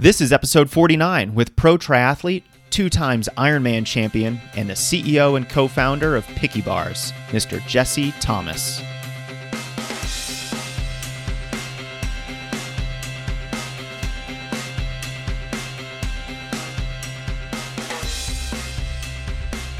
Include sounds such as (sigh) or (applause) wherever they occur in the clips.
This is episode 49 with pro triathlete, two times Ironman champion, and the CEO and co founder of Picky Bars, Mr. Jesse Thomas.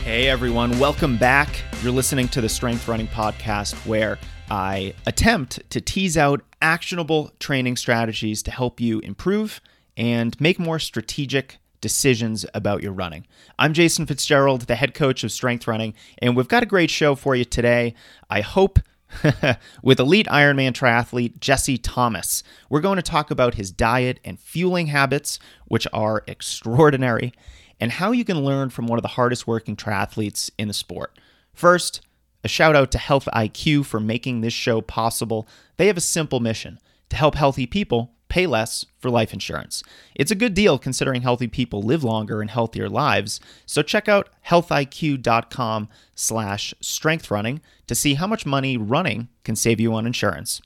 Hey everyone, welcome back. You're listening to the Strength Running Podcast where I attempt to tease out actionable training strategies to help you improve and make more strategic decisions about your running. I'm Jason Fitzgerald, the head coach of Strength Running, and we've got a great show for you today. I hope (laughs) with elite Ironman triathlete Jesse Thomas. We're going to talk about his diet and fueling habits, which are extraordinary, and how you can learn from one of the hardest working triathletes in the sport. First, a shout out to Health IQ for making this show possible. They have a simple mission to help healthy people pay less for life insurance. It's a good deal considering healthy people live longer and healthier lives. So check out healthiq.com slash strengthrunning to see how much money running can save you on insurance.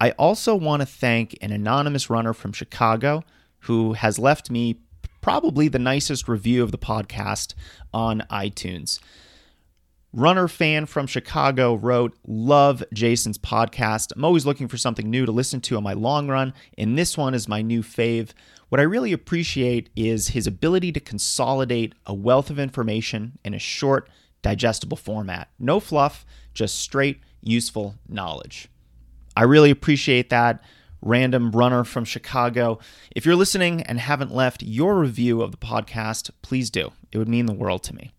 I also want to thank an anonymous runner from Chicago who has left me probably the nicest review of the podcast on iTunes. Runner fan from Chicago wrote, Love Jason's podcast. I'm always looking for something new to listen to on my long run, and this one is my new fave. What I really appreciate is his ability to consolidate a wealth of information in a short, digestible format. No fluff, just straight, useful knowledge. I really appreciate that. Random runner from Chicago. If you're listening and haven't left your review of the podcast, please do. It would mean the world to me.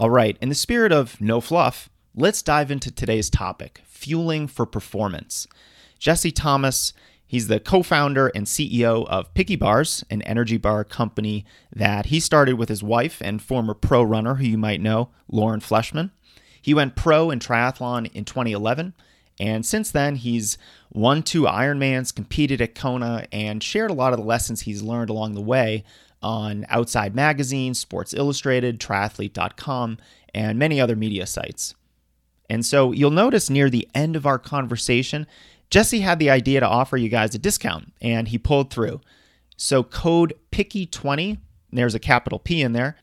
All right, in the spirit of no fluff, let's dive into today's topic fueling for performance. Jesse Thomas, he's the co founder and CEO of Picky Bars, an energy bar company that he started with his wife and former pro runner who you might know, Lauren Fleshman. He went pro in triathlon in 2011, and since then, he's won two Ironmans, competed at Kona, and shared a lot of the lessons he's learned along the way on Outside Magazine, Sports Illustrated, Triathlete.com, and many other media sites. And so you'll notice near the end of our conversation, Jesse had the idea to offer you guys a discount, and he pulled through. So code PICKY20, there's a capital P in there,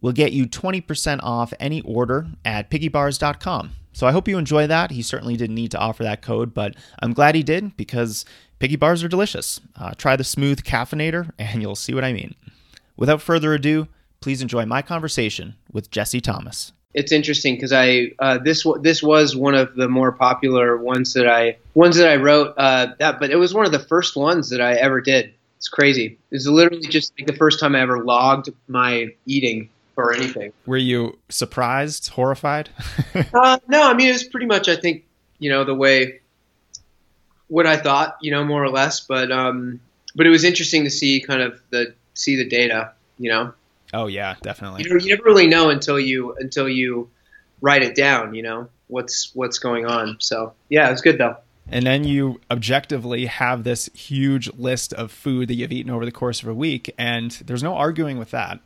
will get you 20% off any order at pickybars.com. So I hope you enjoy that. He certainly didn't need to offer that code, but I'm glad he did because Picky bars are delicious. Uh, try the smooth caffeinator and you'll see what I mean. Without further ado, please enjoy my conversation with Jesse Thomas. It's interesting because I uh, this this was one of the more popular ones that I ones that I wrote. Uh, that, but it was one of the first ones that I ever did. It's crazy. It's literally just like the first time I ever logged my eating or anything. Were you surprised, horrified? (laughs) uh, no, I mean it was pretty much I think you know the way what I thought, you know, more or less. But um, but it was interesting to see kind of the see the data, you know. Oh yeah, definitely. You, you never really know until you until you write it down, you know, what's what's going on. So yeah, it's good though. And then you objectively have this huge list of food that you've eaten over the course of a week, and there's no arguing with that.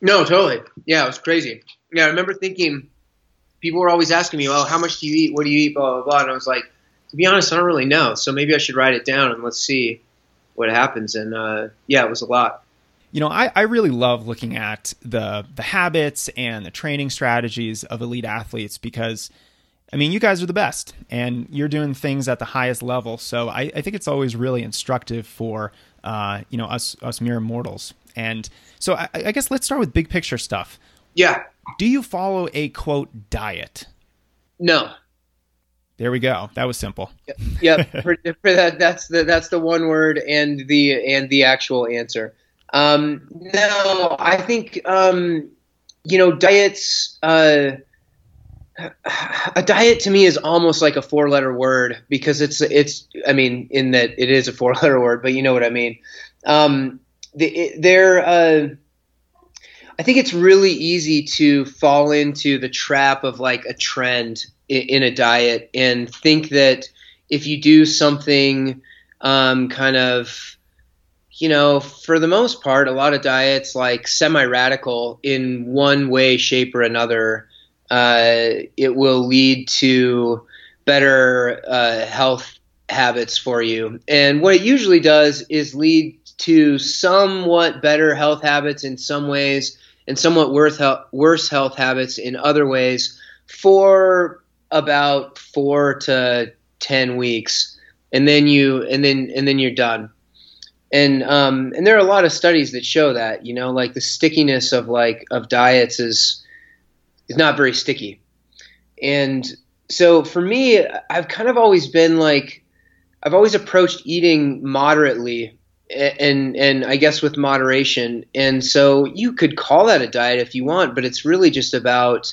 No, totally. Yeah, it was crazy. Yeah, I remember thinking people were always asking me, "Well, how much do you eat? What do you eat?" Blah blah blah. And I was like, to be honest, I don't really know. So maybe I should write it down and let's see what happens. And uh, yeah, it was a lot. You know, I, I really love looking at the the habits and the training strategies of elite athletes because I mean, you guys are the best and you're doing things at the highest level. So I, I think it's always really instructive for, uh, you know, us, us mere mortals. And so I, I, guess let's start with big picture stuff. Yeah. Do you follow a quote diet? No. There we go. That was simple. Yep. (laughs) for, for, that, that's the that's the one word and the and the actual answer. Um, no, I think um, you know diets. Uh, (sighs) a diet to me is almost like a four letter word because it's it's I mean in that it is a four letter word, but you know what I mean. Um, the, they're uh, I think it's really easy to fall into the trap of like a trend in, in a diet and think that if you do something um, kind of you know, for the most part, a lot of diets like semi-radical in one way, shape, or another, uh, it will lead to better uh, health habits for you. And what it usually does is lead to somewhat better health habits in some ways and somewhat worse health habits in other ways for about four to 10 weeks. And then you, and then, and then you're done. And, um, and there are a lot of studies that show that, you know, like the stickiness of like, of diets is, is not very sticky. And so for me, I've kind of always been like, I've always approached eating moderately and and I guess with moderation. And so you could call that a diet if you want, but it's really just about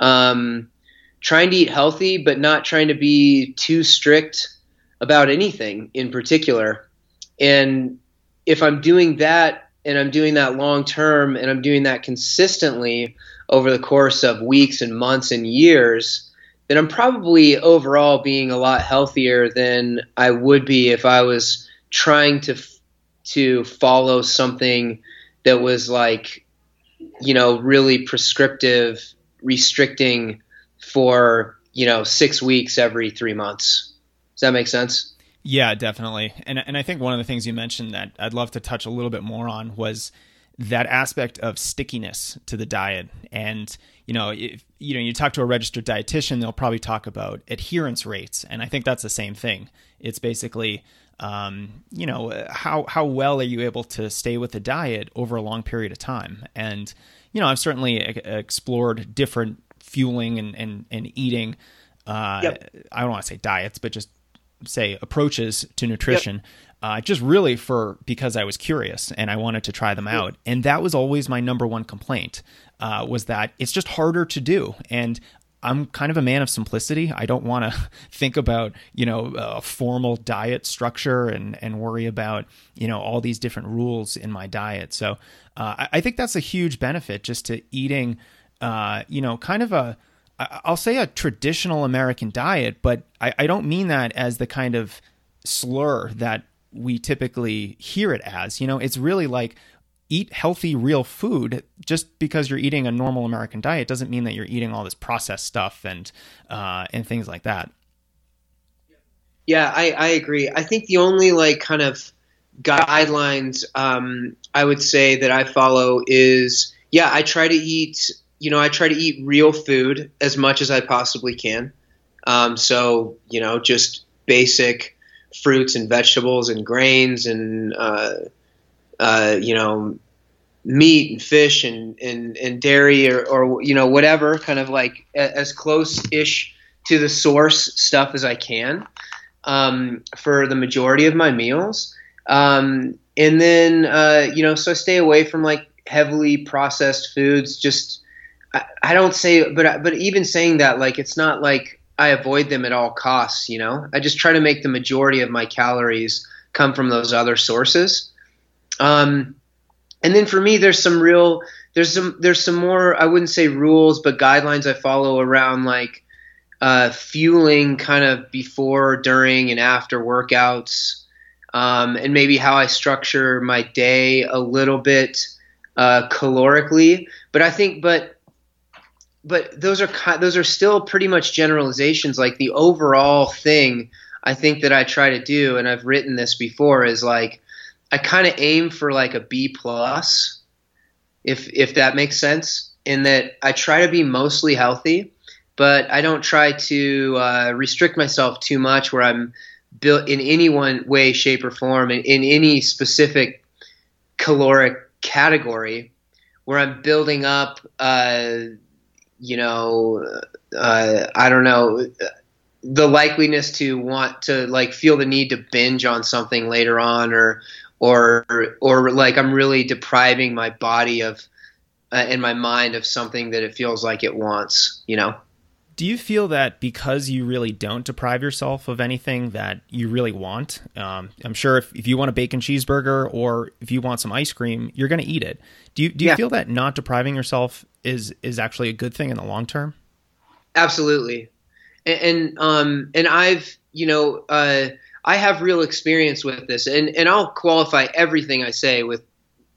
um, trying to eat healthy, but not trying to be too strict about anything in particular. And if I'm doing that and I'm doing that long term and I'm doing that consistently over the course of weeks and months and years, then I'm probably overall being a lot healthier than I would be if I was trying to to follow something that was like you know really prescriptive restricting for you know 6 weeks every 3 months. Does that make sense? Yeah, definitely. And and I think one of the things you mentioned that I'd love to touch a little bit more on was that aspect of stickiness to the diet and you know if you know you talk to a registered dietitian they'll probably talk about adherence rates and i think that's the same thing it's basically um, you know how how well are you able to stay with the diet over a long period of time and you know i've certainly explored different fueling and and, and eating uh, yep. i don't want to say diets but just say approaches to nutrition yep uh, just really for because I was curious and I wanted to try them out. And that was always my number one complaint uh, was that it's just harder to do. And I'm kind of a man of simplicity. I don't want to (laughs) think about, you know, a formal diet structure and, and worry about, you know, all these different rules in my diet. So uh, I, I, think that's a huge benefit just to eating, uh, you know, kind of a, I'll say a traditional American diet, but I, I don't mean that as the kind of slur that we typically hear it as. You know, it's really like eat healthy, real food. Just because you're eating a normal American diet doesn't mean that you're eating all this processed stuff and uh, and things like that. Yeah, I, I agree. I think the only like kind of guidelines um, I would say that I follow is yeah, I try to eat. You know, I try to eat real food as much as I possibly can. Um, so you know, just basic fruits and vegetables and grains and uh, uh, you know meat and fish and, and, and dairy or, or you know whatever kind of like as close ish to the source stuff as I can um, for the majority of my meals um, and then uh, you know so I stay away from like heavily processed foods just I, I don't say but but even saying that like it's not like I avoid them at all costs. You know, I just try to make the majority of my calories come from those other sources. Um, and then for me, there's some real there's some there's some more I wouldn't say rules, but guidelines I follow around like uh, fueling kind of before, during, and after workouts, um, and maybe how I structure my day a little bit uh, calorically. But I think, but but those are those are still pretty much generalizations. Like the overall thing, I think that I try to do, and I've written this before, is like I kind of aim for like a B plus, if if that makes sense. In that I try to be mostly healthy, but I don't try to uh, restrict myself too much where I'm built in any one way, shape, or form in, in any specific caloric category where I'm building up. Uh, you know, uh, I don't know, the likeliness to want to like feel the need to binge on something later on, or or or like I'm really depriving my body of uh, and my mind of something that it feels like it wants, you know. Do you feel that because you really don't deprive yourself of anything that you really want? Um, I'm sure if, if you want a bacon cheeseburger or if you want some ice cream, you're going to eat it. Do you do you yeah. feel that not depriving yourself is is actually a good thing in the long term? Absolutely, and, and um and I've you know uh, I have real experience with this, and and I'll qualify everything I say with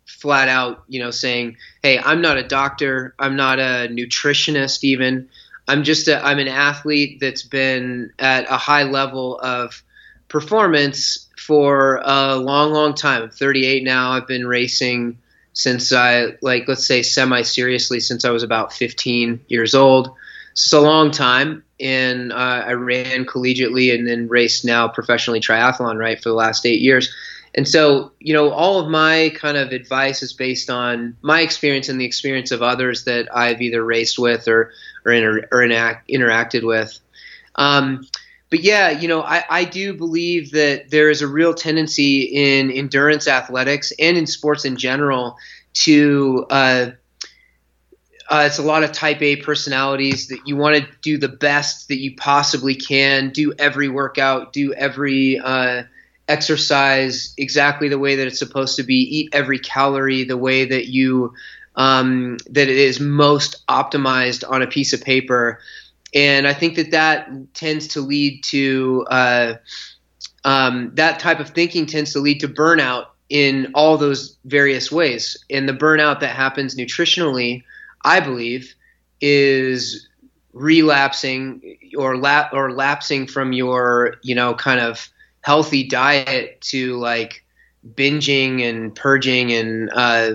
flat out you know saying, hey, I'm not a doctor, I'm not a nutritionist even. I'm just a, I'm an athlete that's been at a high level of performance for a long, long time. I'm 38 now. I've been racing since I, like, let's say semi seriously since I was about 15 years old. It's a long time. And uh, I ran collegiately and then raced now professionally triathlon, right, for the last eight years. And so, you know, all of my kind of advice is based on my experience and the experience of others that I've either raced with or or, inter- or interact- interacted with. Um, but yeah, you know, I, I do believe that there is a real tendency in endurance athletics and in sports in general to uh, uh, it's a lot of type A personalities that you want to do the best that you possibly can, do every workout, do every uh, exercise exactly the way that it's supposed to be, eat every calorie the way that you um, that it is most optimized on a piece of paper. And I think that that tends to lead to uh, um, that type of thinking tends to lead to burnout in all those various ways. And the burnout that happens nutritionally, I believe, is relapsing or or lapsing from your you know kind of healthy diet to like binging and purging and uh,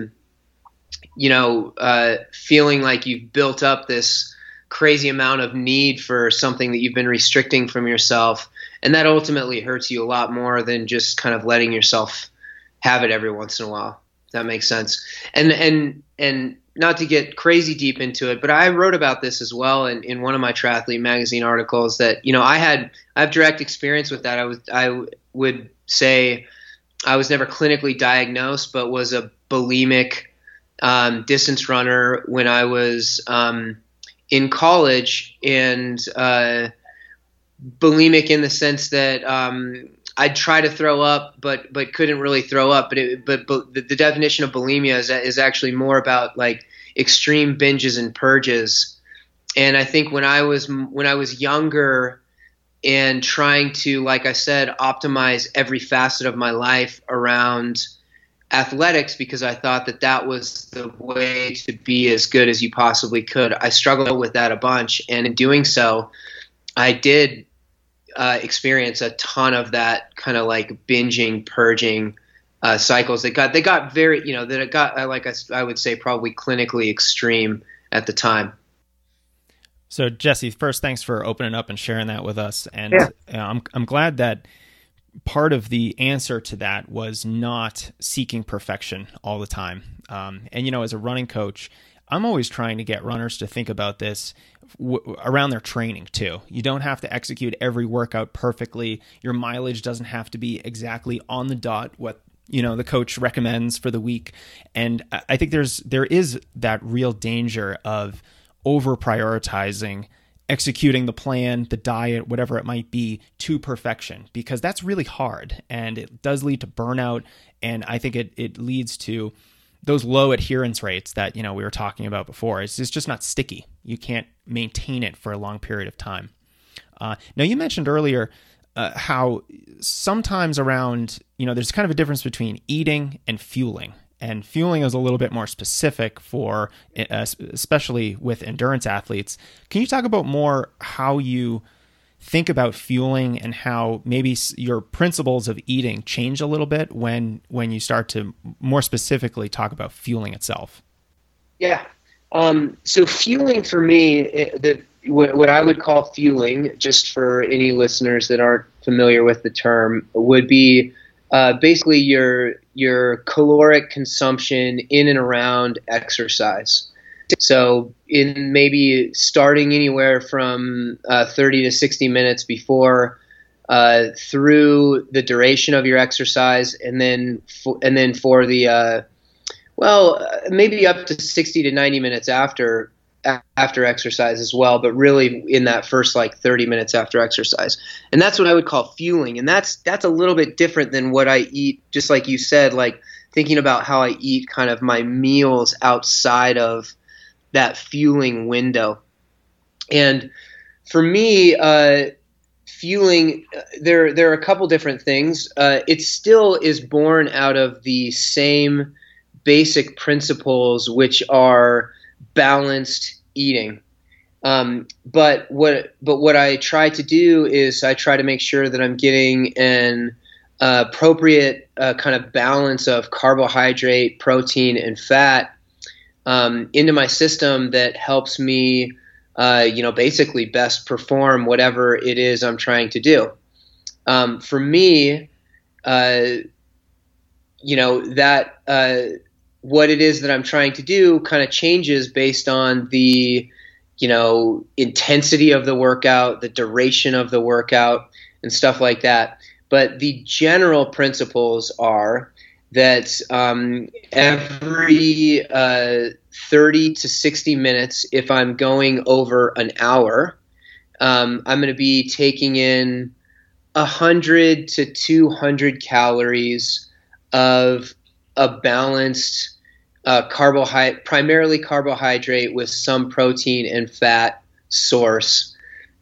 you know, uh, feeling like you've built up this crazy amount of need for something that you've been restricting from yourself, and that ultimately hurts you a lot more than just kind of letting yourself have it every once in a while. That makes sense. And and and not to get crazy deep into it, but I wrote about this as well in, in one of my triathlete magazine articles that you know I had I have direct experience with that. I was I would say I was never clinically diagnosed, but was a bulimic um, distance runner when I was um, in college and uh, bulimic in the sense that um, I'd try to throw up, but but couldn't really throw up. But it, but, but the, the, definition of bulimia is, is actually more about like extreme binges and purges. And I think when I was when I was younger and trying to, like I said, optimize every facet of my life around athletics because I thought that that was the way to be as good as you possibly could. I struggled with that a bunch, and in doing so, I did uh, experience a ton of that kind of like binging, purging uh, cycles. They got they got very you know that it got uh, like I, I would say probably clinically extreme at the time. So Jesse, first, thanks for opening up and sharing that with us, and yeah. Uh, I'm I'm glad that part of the answer to that was not seeking perfection all the time. Um, and, you know, as a running coach, I'm always trying to get runners to think about this w- around their training too. You don't have to execute every workout perfectly. Your mileage doesn't have to be exactly on the dot what you know the coach recommends for the week. And I think there's there is that real danger of over prioritizing executing the plan, the diet, whatever it might be, to perfection because that's really hard and it does lead to burnout. And I think it, it leads to those low adherence rates that you know we were talking about before. It's, it's just not sticky. You can't maintain it for a long period of time. Uh, now you mentioned earlier uh, how sometimes around you know there's kind of a difference between eating and fueling and fueling is a little bit more specific for uh, especially with endurance athletes. Can you talk about more how you think about fueling and how maybe your principles of eating change a little bit when when you start to more specifically talk about fueling itself? Yeah. Um, so fueling for me the what I would call fueling, just for any listeners that aren't familiar with the term, would be uh, basically your your caloric consumption in and around exercise. So, in maybe starting anywhere from uh, 30 to 60 minutes before, uh, through the duration of your exercise, and then and then for the uh, well, maybe up to 60 to 90 minutes after after exercise as well, but really in that first like 30 minutes after exercise. And that's what I would call fueling. And that's that's a little bit different than what I eat just like you said like thinking about how I eat kind of my meals outside of that fueling window. And for me uh, fueling there there are a couple different things. Uh, it still is born out of the same basic principles which are balanced eating. Um, but what but what I try to do is I try to make sure that I'm getting an uh, appropriate uh, kind of balance of carbohydrate, protein, and fat um, into my system that helps me, uh, you know, basically best perform whatever it is I'm trying to do. Um, for me, uh, you know that uh, what it is that I'm trying to do kind of changes based on the you know, intensity of the workout, the duration of the workout, and stuff like that. But the general principles are that um, every uh, 30 to 60 minutes, if I'm going over an hour, um, I'm going to be taking in 100 to 200 calories of a balanced uh, carbohydrate, primarily carbohydrate with some protein and fat source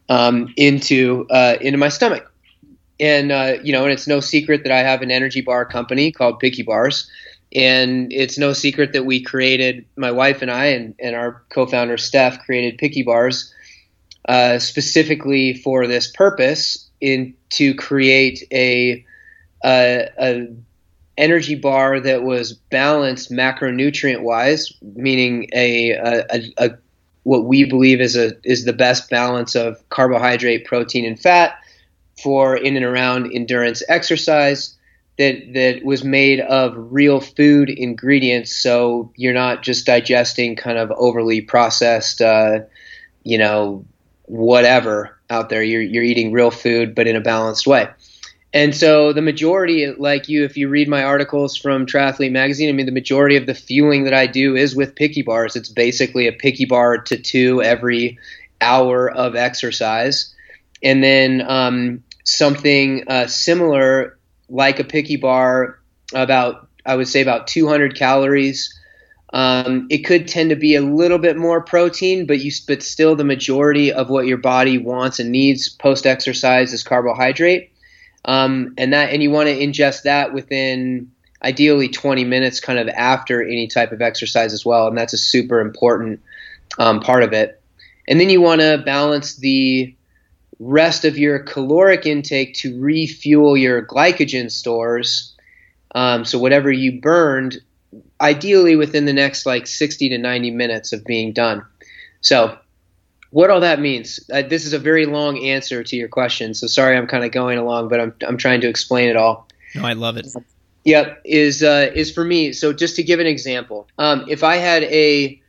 um, into uh, into my stomach. And uh, you know, and it's no secret that I have an energy bar company called Picky Bars, and it's no secret that we created my wife and I and, and our co-founder Steph created Picky Bars uh, specifically for this purpose, in to create a a, a energy bar that was balanced macronutrient wise, meaning a, a, a, what we believe is a is the best balance of carbohydrate, protein, and fat for in and around endurance exercise. That that was made of real food ingredients, so you're not just digesting kind of overly processed, uh, you know, whatever out there. You're you're eating real food, but in a balanced way. And so the majority, like you, if you read my articles from Triathlete Magazine, I mean, the majority of the fueling that I do is with picky bars. It's basically a picky bar to two every hour of exercise. And then um, something uh, similar, like a picky bar, about, I would say, about 200 calories. Um, it could tend to be a little bit more protein, but you but still the majority of what your body wants and needs post exercise is carbohydrate um, and that and you want to ingest that within ideally 20 minutes kind of after any type of exercise as well and that's a super important um, part of it. And then you want to balance the rest of your caloric intake to refuel your glycogen stores. Um, so whatever you burned ideally within the next like 60 to 90 minutes of being done. So what all that means. Uh, this is a very long answer to your question, so sorry I'm kind of going along, but I'm I'm trying to explain it all. No, I love it. Yep, is uh, is for me. So just to give an example, um, if I had a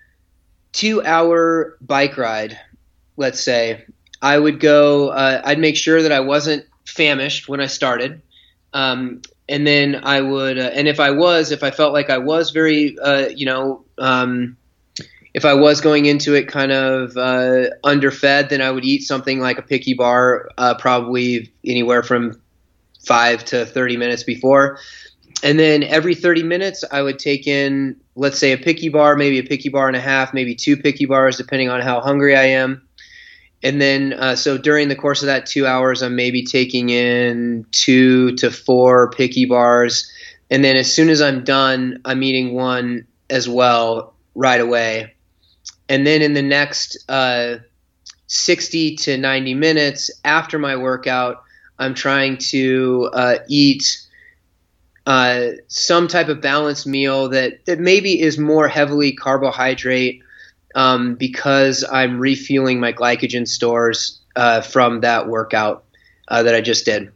two-hour bike ride, let's say, I would go. Uh, I'd make sure that I wasn't famished when I started. Um, and then I would, uh, and if I was, if I felt like I was very, uh, you know, um, if I was going into it kind of uh, underfed, then I would eat something like a picky bar, uh, probably anywhere from five to 30 minutes before. And then every 30 minutes, I would take in, let's say, a picky bar, maybe a picky bar and a half, maybe two picky bars, depending on how hungry I am. And then, uh, so during the course of that two hours, I'm maybe taking in two to four picky bars. And then as soon as I'm done, I'm eating one as well right away and then in the next uh, 60 to 90 minutes after my workout, I'm trying to uh, eat uh, some type of balanced meal that, that maybe is more heavily carbohydrate um, because I'm refueling my glycogen stores uh, from that workout uh, that I just did.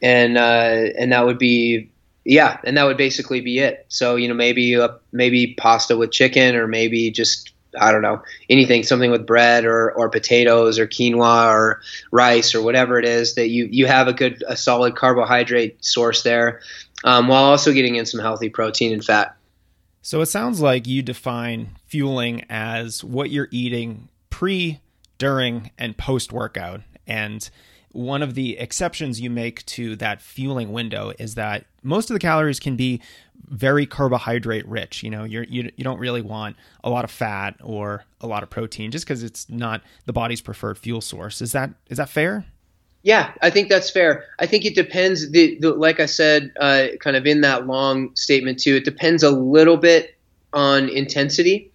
And, uh, and that would be yeah, and that would basically be it. So you know, maybe uh, maybe pasta with chicken, or maybe just I don't know anything, something with bread or, or potatoes or quinoa or rice or whatever it is that you you have a good a solid carbohydrate source there, um, while also getting in some healthy protein and fat. So it sounds like you define fueling as what you're eating pre, during, and post workout, and one of the exceptions you make to that fueling window is that most of the calories can be very carbohydrate rich. You know, you're, you you don't really want a lot of fat or a lot of protein just because it's not the body's preferred fuel source. Is that is that fair? Yeah, I think that's fair. I think it depends. The, the like I said, uh, kind of in that long statement too, it depends a little bit on intensity.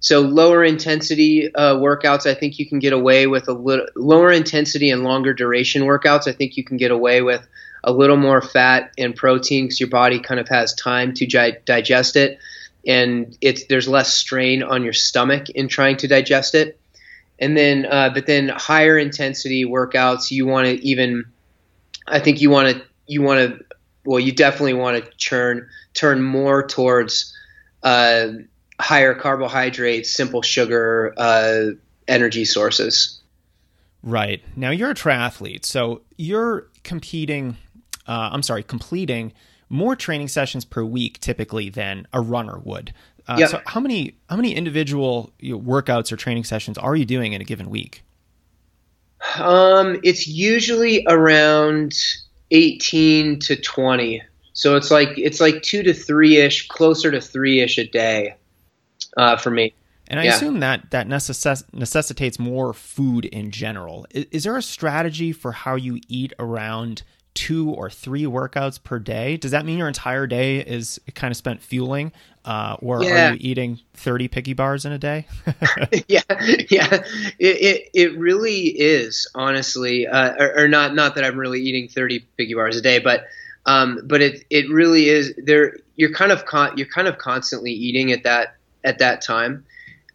so lower intensity uh, workouts, I think you can get away with a little lower intensity and longer duration workouts. I think you can get away with a little more fat and protein because your body kind of has time to digest it, and it's there's less strain on your stomach in trying to digest it. And then, uh, but then higher intensity workouts, you want to even, I think you want to you want to well, you definitely want to turn turn more towards uh, higher carbohydrates, simple sugar uh, energy sources. Right now, you're a triathlete, so you're competing uh, I'm sorry, completing more training sessions per week typically than a runner would. Uh, yep. So how many how many individual you know, workouts or training sessions are you doing in a given week? Um, it's usually around 18 to 20. So it's like it's like two to three ish, closer to three ish a day uh, for me. And I yeah. assume that that necess- necessitates more food in general. Is, is, there a strategy for how you eat around two or three workouts per day, does that mean your entire day is kind of spent fueling? Uh, or yeah. are you eating 30 picky bars in a day? (laughs) (laughs) yeah, yeah, it, it, it, really is, honestly, uh, or, or, not, not that I'm really eating 30 picky bars a day, but, um, but it, it really is there. You're kind of, con- you're kind of constantly eating at that, at that time.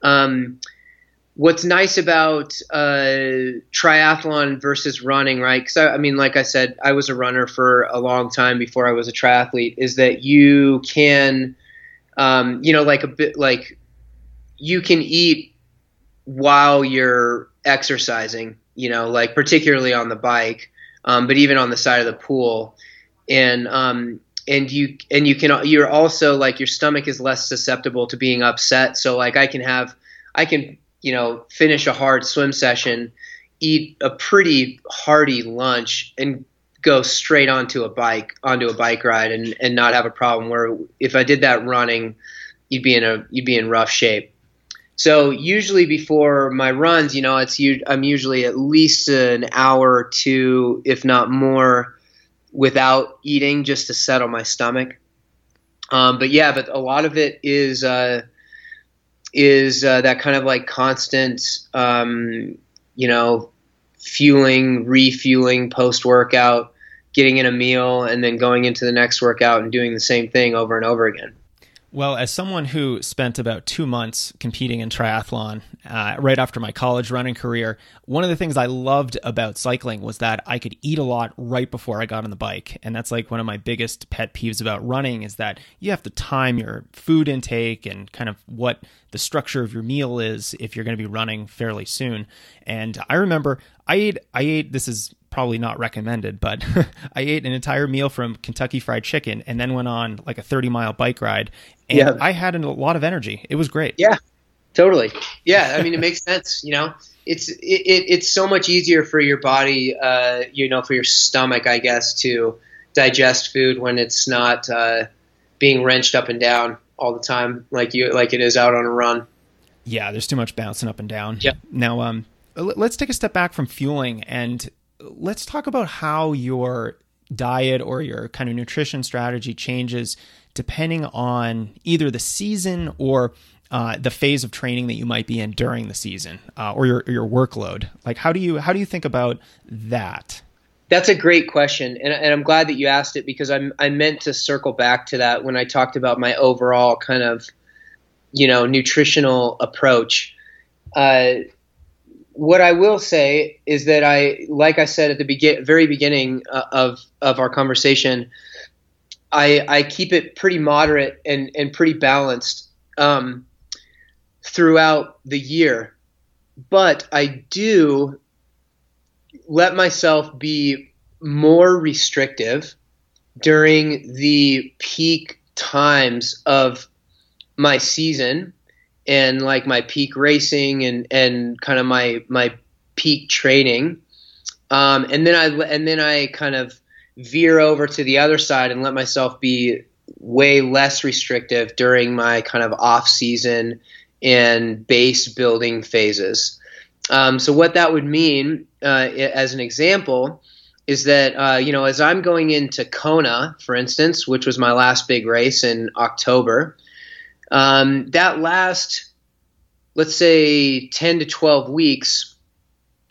Um, what's nice about uh, triathlon versus running, right? Because I, I, mean, like I said, I was a runner for a long time before I was a triathlete. Is that you can, um, you know, like a bit like you can eat while you're exercising. You know, like particularly on the bike, um, but even on the side of the pool, and um, and you and you can you're also like your stomach is less susceptible to being upset. So like I can have I can you know, finish a hard swim session, eat a pretty hearty lunch, and go straight onto a bike onto a bike ride and, and not have a problem where if I did that running you'd be in a you'd be in rough shape. So usually before my runs, you know, it's you I'm usually at least an hour or two, if not more, without eating just to settle my stomach. Um, but yeah, but a lot of it is uh, is uh, that kind of like constant, um, you know, fueling, refueling post workout, getting in a meal, and then going into the next workout and doing the same thing over and over again. Well, as someone who spent about two months competing in triathlon uh, right after my college running career, one of the things I loved about cycling was that I could eat a lot right before I got on the bike. And that's like one of my biggest pet peeves about running is that you have to time your food intake and kind of what the structure of your meal is if you're going to be running fairly soon. And I remember I ate, I ate, this is probably not recommended, but (laughs) I ate an entire meal from Kentucky Fried Chicken and then went on like a 30 mile bike ride. And yeah. I had a lot of energy. It was great. Yeah, totally. Yeah. I mean, it (laughs) makes sense. You know, it's, it, it, it's so much easier for your body, uh, you know, for your stomach, I guess, to digest food when it's not uh, being wrenched up and down all the time like you like it is out on a run. Yeah, there's too much bouncing up and down. Yeah. Now, um, let's take a step back from fueling and let's talk about how your diet or your kind of nutrition strategy changes depending on either the season or uh, the phase of training that you might be in during the season uh, or your your workload. Like how do you how do you think about that? That's a great question, and, and I'm glad that you asked it because I'm I meant to circle back to that when I talked about my overall kind of you know nutritional approach. Uh, what I will say is that I, like I said at the very beginning uh, of of our conversation, I I keep it pretty moderate and and pretty balanced um, throughout the year, but I do let myself be more restrictive during the peak times of my season and like my peak racing and and kind of my my peak training um, and then I and then I kind of veer over to the other side and let myself be way less restrictive during my kind of off season and base building phases. Um, so what that would mean, uh, as an example, is that uh, you know as I'm going into Kona, for instance, which was my last big race in October, um, that last let's say 10 to 12 weeks,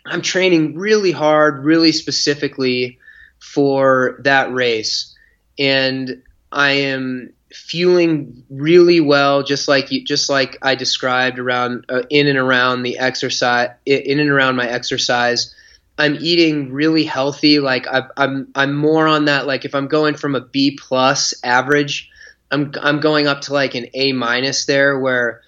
I'm training really hard, really specifically for that race. And I am fueling really well, just like you, just like I described around uh, in and around the exercise, in and around my exercise. I'm eating really healthy. Like I, I'm, I'm more on that. Like if I'm going from a B plus average, I'm, I'm going up to like an A minus there, where,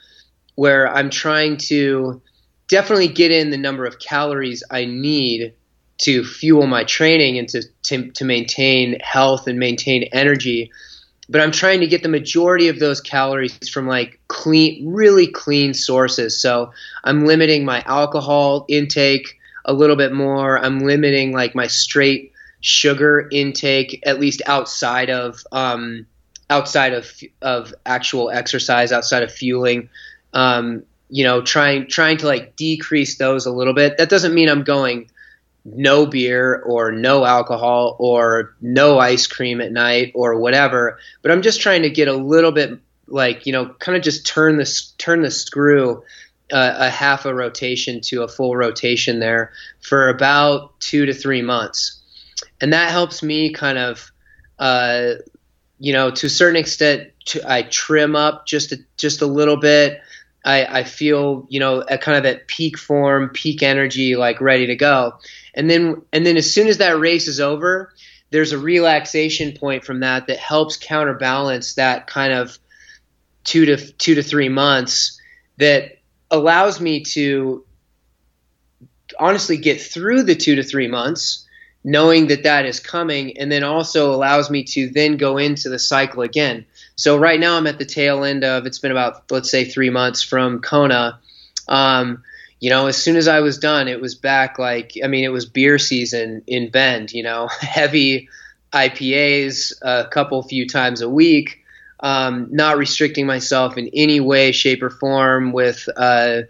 where I'm trying to definitely get in the number of calories I need to fuel my training and to, to, to maintain health and maintain energy but I'm trying to get the majority of those calories from like clean, really clean sources. So I'm limiting my alcohol intake a little bit more. I'm limiting like my straight sugar intake, at least outside of um, outside of of actual exercise, outside of fueling. Um, you know, trying trying to like decrease those a little bit. That doesn't mean I'm going no beer or no alcohol or no ice cream at night or whatever. But I'm just trying to get a little bit like you know, kind of just turn this turn the screw uh, a half a rotation to a full rotation there for about two to three months, and that helps me kind of. Uh, you know, to a certain extent, to, I trim up just a, just a little bit. I, I feel, you know, at kind of at peak form, peak energy, like ready to go and then and then as soon as that race is over there's a relaxation point from that that helps counterbalance that kind of two to two to three months that allows me to honestly get through the two to three months knowing that that is coming and then also allows me to then go into the cycle again. So right now i'm at the tail end of it's been about let's say three months from kona. Um, you know, as soon as I was done, it was back like, I mean, it was beer season in Bend, you know, (laughs) heavy IPAs a couple few times a week, um, not restricting myself in any way, shape, or form with, uh,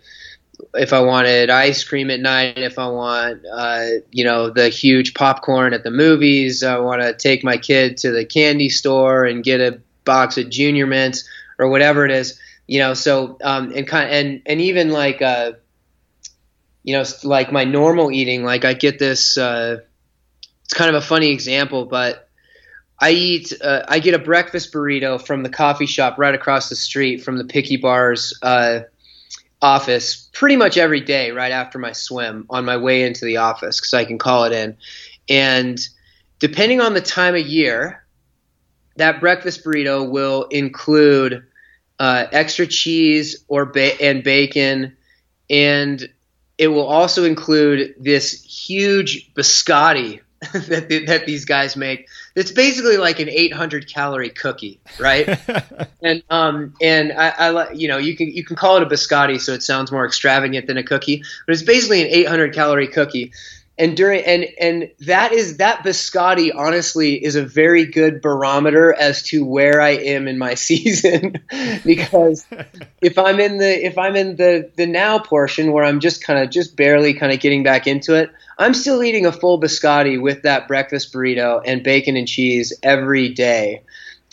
if I wanted ice cream at night, if I want, uh, you know, the huge popcorn at the movies, I want to take my kid to the candy store and get a box of Junior Mints or whatever it is, you know. So um, and kind and and even like uh, you know, like my normal eating, like I get this. Uh, it's kind of a funny example, but I eat. Uh, I get a breakfast burrito from the coffee shop right across the street from the Picky Bars uh, office, pretty much every day right after my swim on my way into the office because I can call it in. And depending on the time of year, that breakfast burrito will include uh, extra cheese or ba- and bacon and it will also include this huge biscotti (laughs) that, that these guys make. It's basically like an 800 calorie cookie, right? (laughs) and um and I, I you know you can you can call it a biscotti so it sounds more extravagant than a cookie, but it's basically an 800 calorie cookie and during and and that is that biscotti honestly is a very good barometer as to where I am in my (laughs) season (laughs) because if I'm in the if I'm in the the now portion where I'm just kind of just barely kind of getting back into it I'm still eating a full biscotti with that breakfast burrito and bacon and cheese every day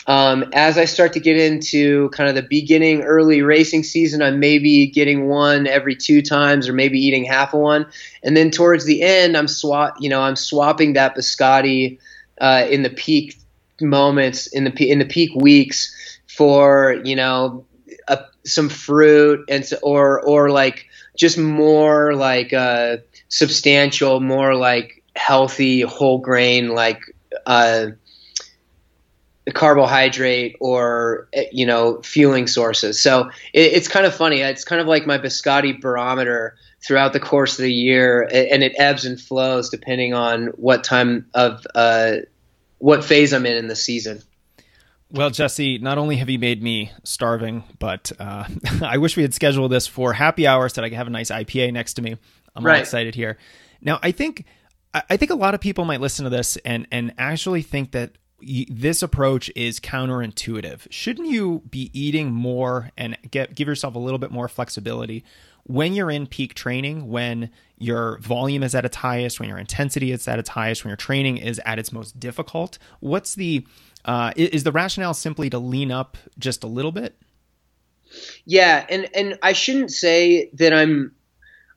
um, as I start to get into kind of the beginning, early racing season, I'm maybe getting one every two times, or maybe eating half of one. And then towards the end, I'm swap, you know, I'm swapping that biscotti uh, in the peak moments, in the in the peak weeks for you know a, some fruit and or or like just more like uh, substantial, more like healthy whole grain like. Uh, carbohydrate or you know fueling sources. So it, it's kind of funny. It's kind of like my biscotti barometer throughout the course of the year, and it ebbs and flows depending on what time of uh, what phase I'm in in the season. Well, Jesse, not only have you made me starving, but uh, (laughs) I wish we had scheduled this for happy hour so that I could have a nice IPA next to me. I'm right. all excited here. Now, I think I think a lot of people might listen to this and and actually think that this approach is counterintuitive. Shouldn't you be eating more and get give yourself a little bit more flexibility when you're in peak training, when your volume is at its highest, when your intensity is at its highest, when your training is at its most difficult? What's the uh, is the rationale simply to lean up just a little bit? Yeah, and and I shouldn't say that I'm.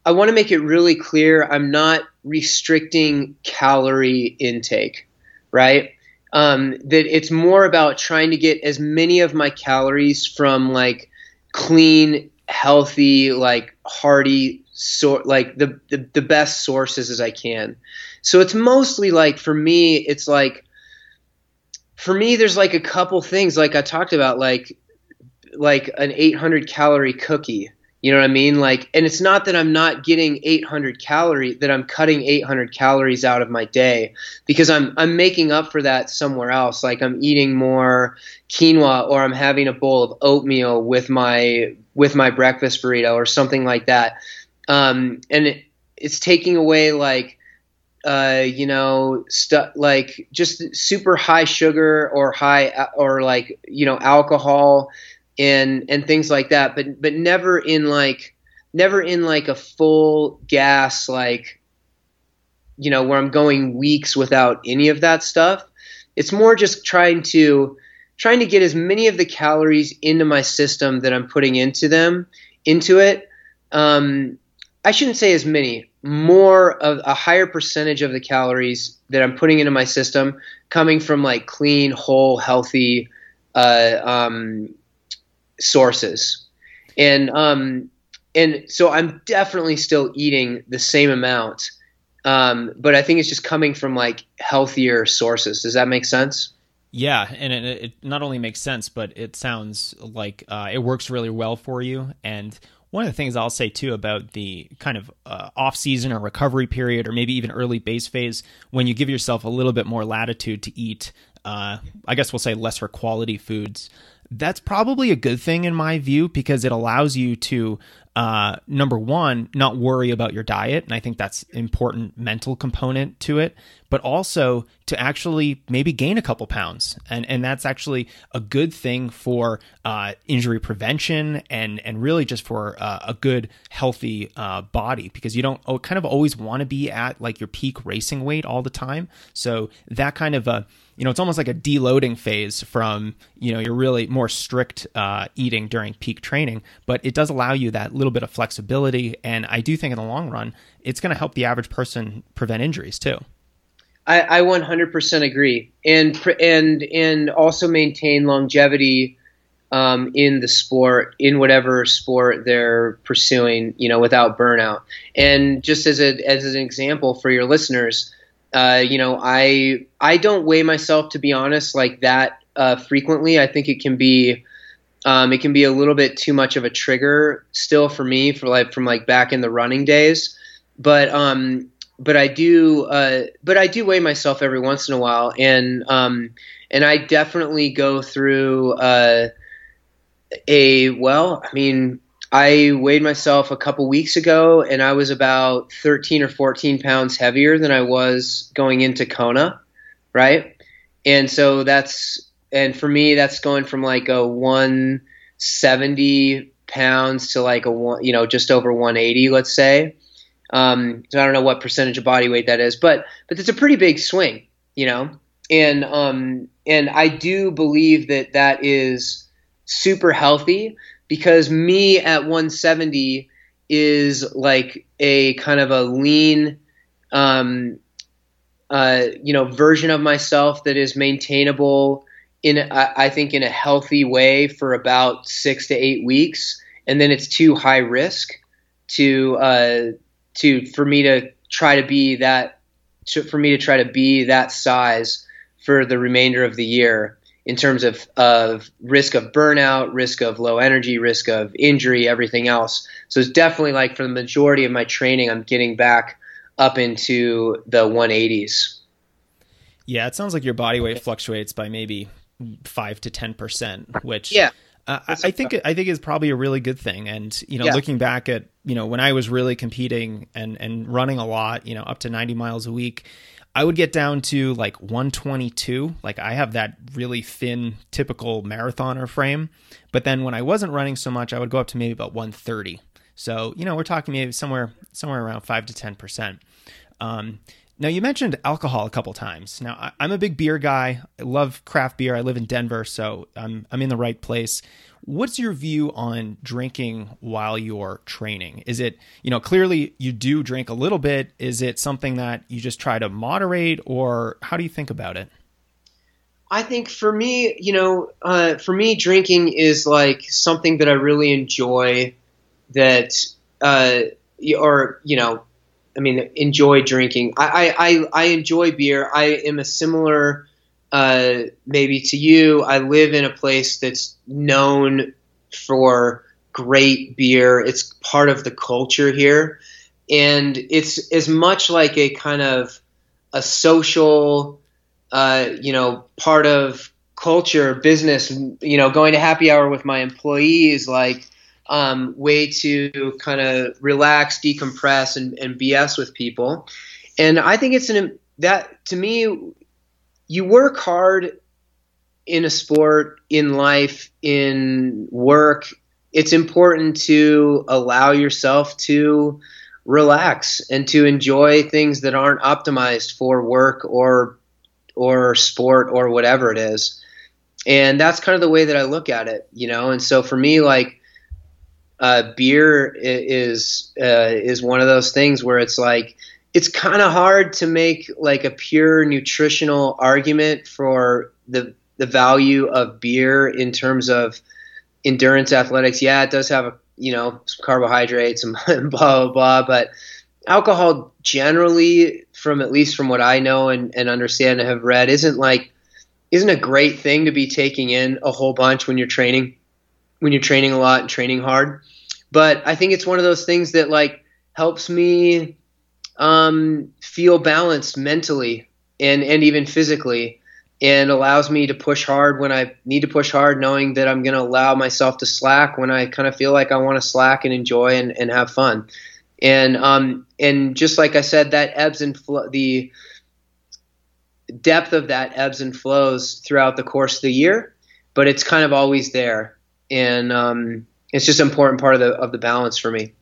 I want to make it really clear. I'm not restricting calorie intake, right? Um, that it's more about trying to get as many of my calories from like clean, healthy, like hearty sort, like the, the the best sources as I can. So it's mostly like for me, it's like for me, there's like a couple things like I talked about, like like an 800 calorie cookie. You know what I mean? Like, and it's not that I'm not getting 800 calorie, that I'm cutting 800 calories out of my day because I'm I'm making up for that somewhere else. Like I'm eating more quinoa or I'm having a bowl of oatmeal with my with my breakfast burrito or something like that. Um, and it, it's taking away like uh, you know, stuff like just super high sugar or high or like you know alcohol and and things like that but but never in like never in like a full gas like you know where i'm going weeks without any of that stuff. It's more just trying to trying to get as many of the calories into my system that i'm putting into them into it. Um, i shouldn't say as many more of a higher percentage of the calories that i'm putting into my system coming from like clean whole healthy uh, um, sources, and um, and so I'm definitely still eating the same amount, um, but I think it's just coming from like healthier sources. Does that make sense? Yeah, and it, it not only makes sense, but it sounds like uh, it works really well for you. And one of the things I'll say too about the kind of uh, off season or recovery period, or maybe even early base phase, when you give yourself a little bit more latitude to eat, uh, I guess we'll say lesser quality foods that's probably a good thing in my view because it allows you to uh, number one not worry about your diet and i think that's important mental component to it but also to actually maybe gain a couple pounds. And and that's actually a good thing for uh, injury prevention and and really just for uh, a good healthy uh, body because you don't kind of always want to be at like your peak racing weight all the time. So that kind of a you know, it's almost like a deloading phase from, you know, your really more strict uh, eating during peak training, but it does allow you that little bit of flexibility. And I do think in the long run, it's going to help the average person prevent injuries too. I, I 100% agree, and and and also maintain longevity um, in the sport, in whatever sport they're pursuing, you know, without burnout. And just as a as an example for your listeners, uh, you know, I I don't weigh myself to be honest like that uh, frequently. I think it can be um, it can be a little bit too much of a trigger still for me for like from like back in the running days. But um, but I do uh, but I do weigh myself every once in a while, and um, and I definitely go through uh, a well, I mean I weighed myself a couple weeks ago and I was about 13 or 14 pounds heavier than I was going into Kona, right? And so that's, and for me, that's going from like a 170 pounds to like a one, you know, just over 180, let's say. Um, so I don't know what percentage of body weight that is, but, but it's a pretty big swing, you know? And, um, and I do believe that that is super healthy because me at 170 is like a kind of a lean um, uh, you know version of myself that is maintainable in I think in a healthy way for about six to eight weeks. And then it's too high risk to uh, to for me to try to be that to, for me to try to be that size for the remainder of the year in terms of, of risk of burnout, risk of low energy, risk of injury, everything else. So it's definitely like for the majority of my training, I'm getting back up into the 180s. Yeah, it sounds like your body weight fluctuates by maybe five to ten percent, which yeah. Uh, I think I think is probably a really good thing. And you know, yeah. looking back at you know when I was really competing and and running a lot, you know, up to ninety miles a week, I would get down to like 122. Like I have that really thin, typical marathoner frame. But then when I wasn't running so much, I would go up to maybe about 130. So you know, we're talking maybe somewhere somewhere around five to ten percent. Um, Now, you mentioned alcohol a couple times. Now, I, am a big beer guy. I love craft beer. I live in Denver, so I'm, I'm in the right place. What's your view on drinking while you're training? Is it, you know, clearly you do drink a little bit. Is it something that you just try to moderate, or how do you think about it? I think for me, you know, uh, for me, drinking is like something that I really enjoy. That, uh, or you know, I mean, enjoy drinking. I, I, I enjoy beer. I am a similar, uh, maybe to you. I live in a place that's known for great beer. It's part of the culture here, and it's as much like a kind of a social, uh, you know, part of culture, business. You know, going to happy hour with my employees, like um, way to kind of relax, decompress, and, and BS with people. And I think it's an that to me, you work hard in a sport, in life, in work. It's important to allow yourself to relax and to enjoy things that aren't optimized for work or or sport or whatever it is. And that's kind of the way that I look at it, you know. And so for me, like uh, beer is uh, is one of those things where it's like it's kind of hard to make like a pure nutritional argument for the the value of beer in terms of endurance athletics. Yeah, it does have a you know some carbohydrates and (laughs) blah blah blah, but alcohol generally, from at least from what I know and, and understand and have read, isn't like isn't a great thing to be taking in a whole bunch when you're training when you're training a lot and training hard. But I think it's one of those things that like helps me um, feel balanced mentally and and even physically, and allows me to push hard when I need to push hard, knowing that I'm going to allow myself to slack when I kind of feel like I want to slack and enjoy and, and have fun. And um and just like I said, that ebbs and flow the depth of that ebbs and flows throughout the course of the year, but it's kind of always there and um, it's just an important part of the of the balance for me.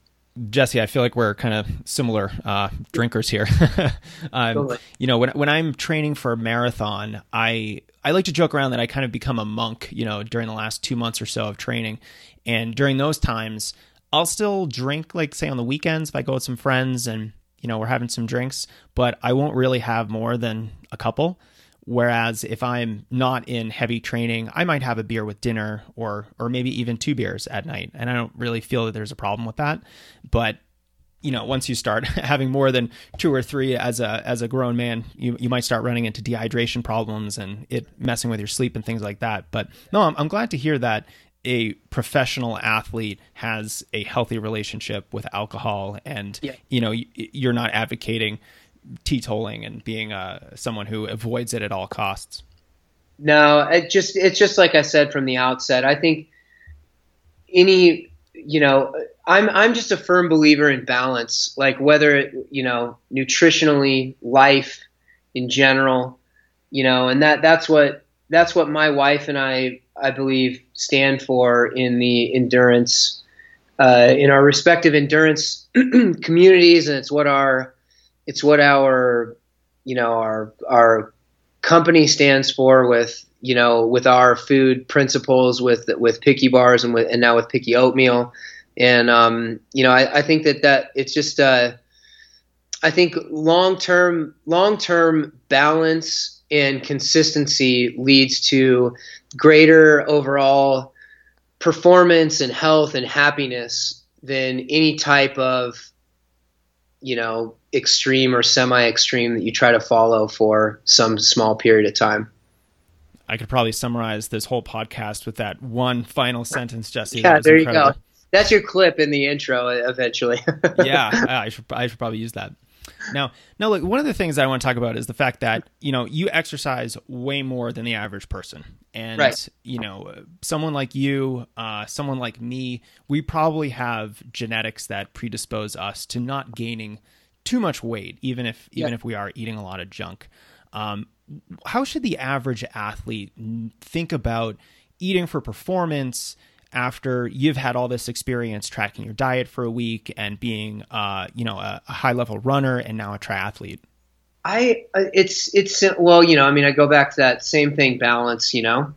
Jesse, I feel like we're kind of similar uh, drinkers here. (laughs) um, totally. You know, when when I'm training for a marathon, I I like to joke around that I kind of become a monk. You know, during the last two months or so of training, and during those times, I'll still drink, like say on the weekends if I go with some friends and you know we're having some drinks, but I won't really have more than a couple. Whereas if I'm not in heavy training, I might have a beer with dinner or or maybe even two beers at night. And I don't really feel that there's a problem with that. But you know, once you start (laughs) having more than two or three as a as a grown man, you you might start running into dehydration problems and it messing with your sleep and things like that. But no, I'm, I'm glad to hear that a professional athlete has a healthy relationship with alcohol and yeah. you know you're not advocating teetotaling and being uh, someone who avoids it at all costs. No, it just it's just like I said from the outset. I think any you know I'm I'm just a firm believer in balance. Like whether you know nutritionally, life in general, you know, and that that's what that's what my wife and I I believe stand for in the endurance uh, in our respective endurance (clears throat) communities, and it's what our it's what our you know our our company stands for with you know with our food principles with with picky bars and with and now with picky oatmeal. And um, you know I, I, think that that it's just uh, I think long term long term balance and consistency leads to greater overall performance and health and happiness than any type of you know extreme or semi extreme that you try to follow for some small period of time. I could probably summarize this whole podcast with that one final sentence, Jesse. Yeah, there incredible. you go. That's your clip in the intro uh, eventually. (laughs) yeah, I should I should probably use that. Now, now look, one of the things I want to talk about is the fact that, you know, you exercise way more than the average person. And, right. you know, someone like you, uh, someone like me, we probably have genetics that predispose us to not gaining too much weight, even if even if we are eating a lot of junk. Um, how should the average athlete think about eating for performance after you've had all this experience tracking your diet for a week and being, uh, you know, a, a high level runner and now a triathlete? I uh, it's it's well, you know, I mean, I go back to that same thing, balance, you know,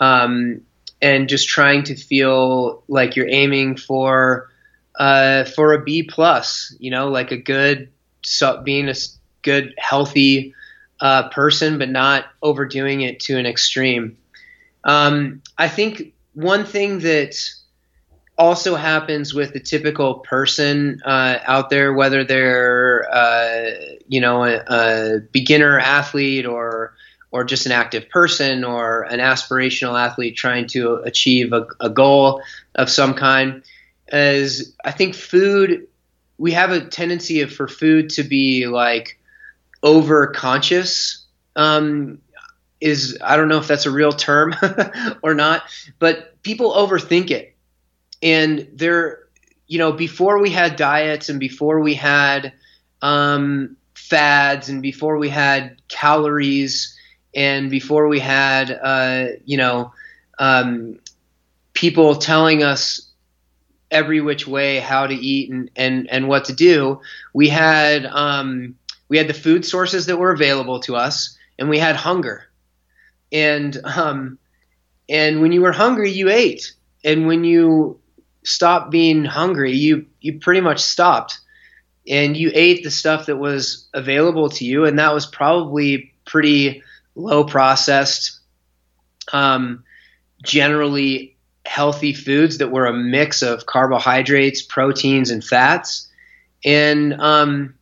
um, and just trying to feel like you're aiming for uh, for a B plus, you know, like a good so being a good healthy uh, person, but not overdoing it to an extreme. Um, I think one thing that also happens with the typical person uh, out there, whether they're uh, you know a, a, beginner athlete or or just an active person or an aspirational athlete trying to achieve a, a goal of some kind, is I think food. We have a tendency of, for food to be like over conscious. Um, is I don't know if that's a real term (laughs) or not, but people overthink it. And there you know before we had diets and before we had um, fads and before we had calories and before we had uh, you know um, people telling us every which way how to eat and, and, and what to do we had um, we had the food sources that were available to us and we had hunger and um, and when you were hungry you ate. And when you stopped being hungry, you you pretty much stopped, and you ate the stuff that was available to you, and that was probably pretty low processed, um, generally healthy foods that were a mix of carbohydrates, proteins, and fats, and um,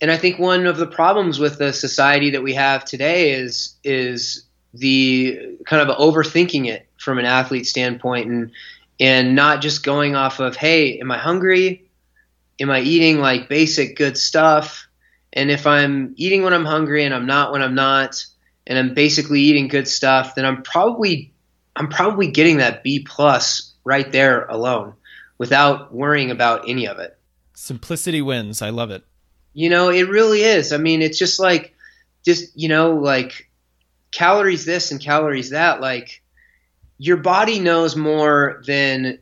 and I think one of the problems with the society that we have today is is the kind of overthinking it from an athlete standpoint and and not just going off of, hey, am I hungry? Am I eating like basic good stuff? And if I'm eating when I'm hungry and I'm not when I'm not, and I'm basically eating good stuff, then I'm probably I'm probably getting that B plus right there alone without worrying about any of it. Simplicity wins. I love it. You know, it really is. I mean, it's just like just, you know, like calories this and calories that like your body knows more than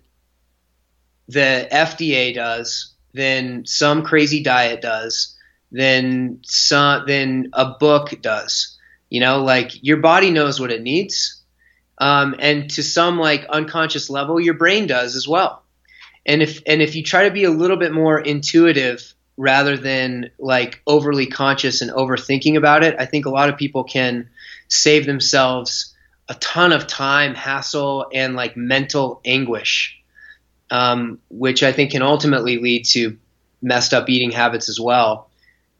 the FDA does, than some crazy diet does, than some than a book does. You know, like your body knows what it needs, um, and to some like unconscious level, your brain does as well. And if and if you try to be a little bit more intuitive rather than like overly conscious and overthinking about it, I think a lot of people can save themselves a ton of time, hassle, and like mental anguish, um, which I think can ultimately lead to messed up eating habits as well.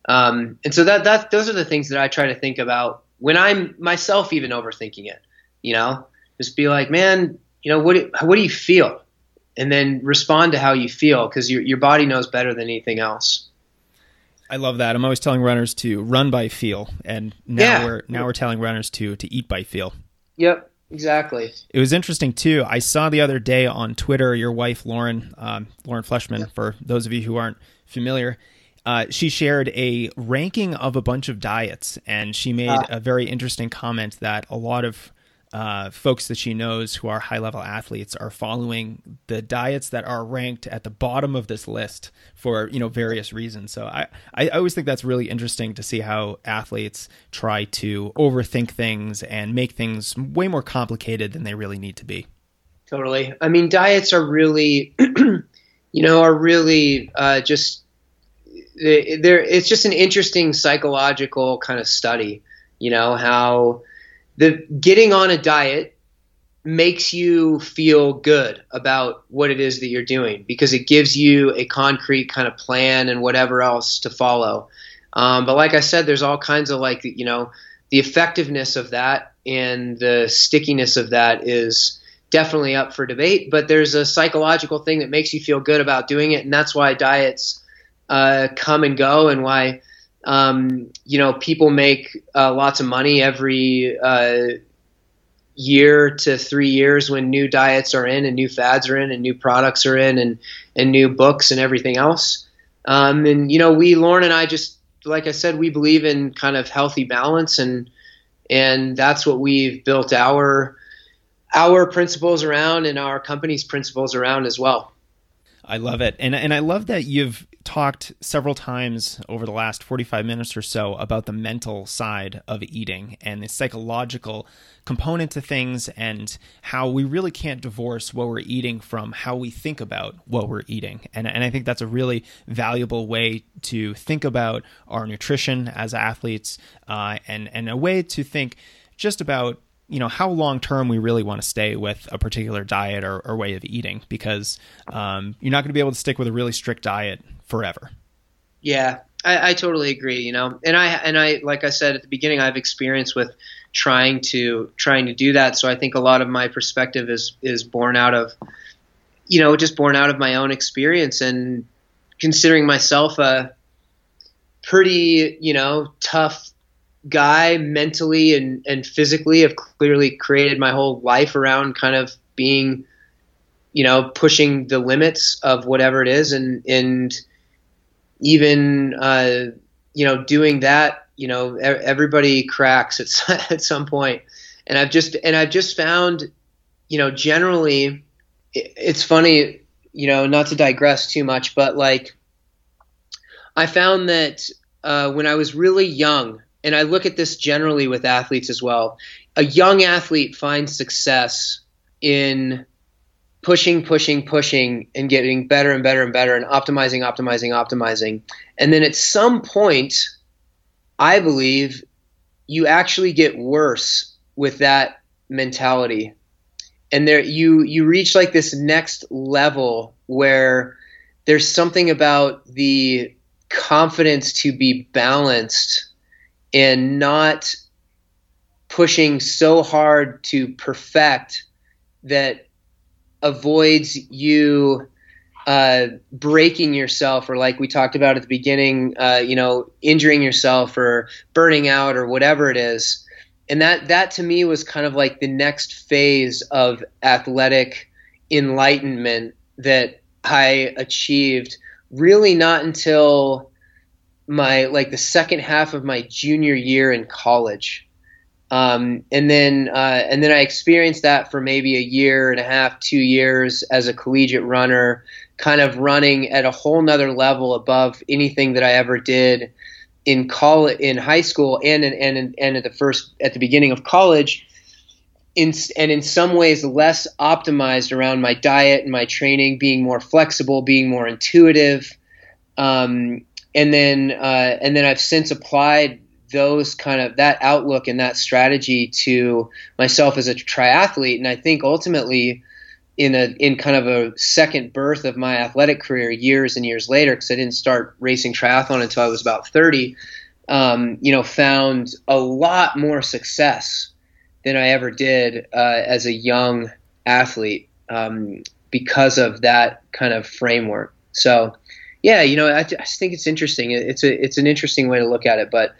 Um, and so that that those are the things that I try to think about when I'm myself even overthinking it. You know, just be like, man, you know, what what do you feel, and then respond to how you feel because your your body knows better than anything else. I love that. I'm always telling runners to run by feel, and now yeah. we're now we're telling runners to to eat by feel. Yep, exactly. It was interesting too. I saw the other day on Twitter your wife Lauren, um, Lauren Fleshman. Yep. For those of you who aren't familiar, uh, she shared a ranking of a bunch of diets, and she made uh, a very interesting comment that a lot of uh, folks that she knows who are high level athletes are following the diets that are ranked at the bottom of this list for you know various reasons. So I, I always think that's really interesting to see how athletes try to overthink things and make things way more complicated than they really need to be. Totally. I mean, diets are really, (clears throat) you know, are really uh, just they're. It's just an interesting psychological kind of study. You know how the getting on a diet makes you feel good about what it is that you're doing because it gives you a concrete kind of plan and whatever else to follow. Um, but like I said, there's all kinds of like you know the effectiveness of that and the stickiness of that is definitely up for debate. But there's a psychological thing that makes you feel good about doing it, and that's why diets uh, come and go, and why um, you know, people make uh, lots of money every uh, year to three years when new diets are in and new fads are in and new products are in and, and new books and everything else. Um, and, you know, we, Lauren and I just, like I said, we believe in kind of healthy balance and, and that's what we've built our, our principles around and our company's principles around as well. I love it. And and I love that you've talked several times over the last 45 minutes or so about the mental side of eating and the psychological component to things and how we really can't divorce what we're eating from how we think about what we're eating. And, and I think that's a really valuable way to think about our nutrition as athletes uh, and, and a way to think just about you know how long term we really want to stay with a particular diet or, or way of eating because um, you're not going to be able to stick with a really strict diet forever. Yeah, I, I, totally agree. You know, and I and I like I said at the beginning, I have experience with trying to trying to do that. So I think a lot of my perspective is is born out of, you know, just born out of my own experience and considering myself a pretty you know tough guy mentally and, and physically have clearly created my whole life around kind of being, you know, pushing the limits of whatever it is and, and even, uh, you know, doing that, you know, everybody cracks at, (laughs) at some. And I've just, and I've just found, you know, generally it's funny, you know, not to digress too much, but like I found that uh, when I was really young, and I look at this generally with athletes as well. A young athlete finds success in pushing, pushing, pushing, and getting better and better and better, and optimizing, optimizing, optimizing. And then at some point, I believe you actually get worse with that mentality. And there you you reach like this next level where there's something about the confidence to be balanced and not pushing so hard to perfect that avoids you uh, breaking yourself or like we talked about at the beginning uh, you know injuring yourself or burning out or whatever it is. And that that to me was kind of like the next phase of athletic enlightenment that i achieved really not until my like the second half of my junior year in college. Um, and then uh, and then I experienced that for maybe a year and a half, two years as a collegiate runner, kind of running at a whole nother level above anything that I ever did in college, in high school, and in, and and at the first at the beginning of college. In, and in some ways less optimized around my diet and my training, being more flexible, being more intuitive, um, and then uh, and then I've since applied those kind of that outlook and that strategy to myself as a triathlete, and I think ultimately in a in kind of a second birth of my athletic career years and years later because I didn't start racing triathlon until I was about 30 um, you know found a lot more success than I ever did uh, as a young athlete um, because of that kind of framework. So yeah, you know, I, I think it's interesting. It's a it's an interesting way to look at it, but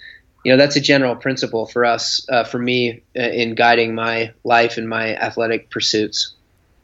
you know, that's a general principle for us, uh, for me, uh, in guiding my life and my athletic pursuits.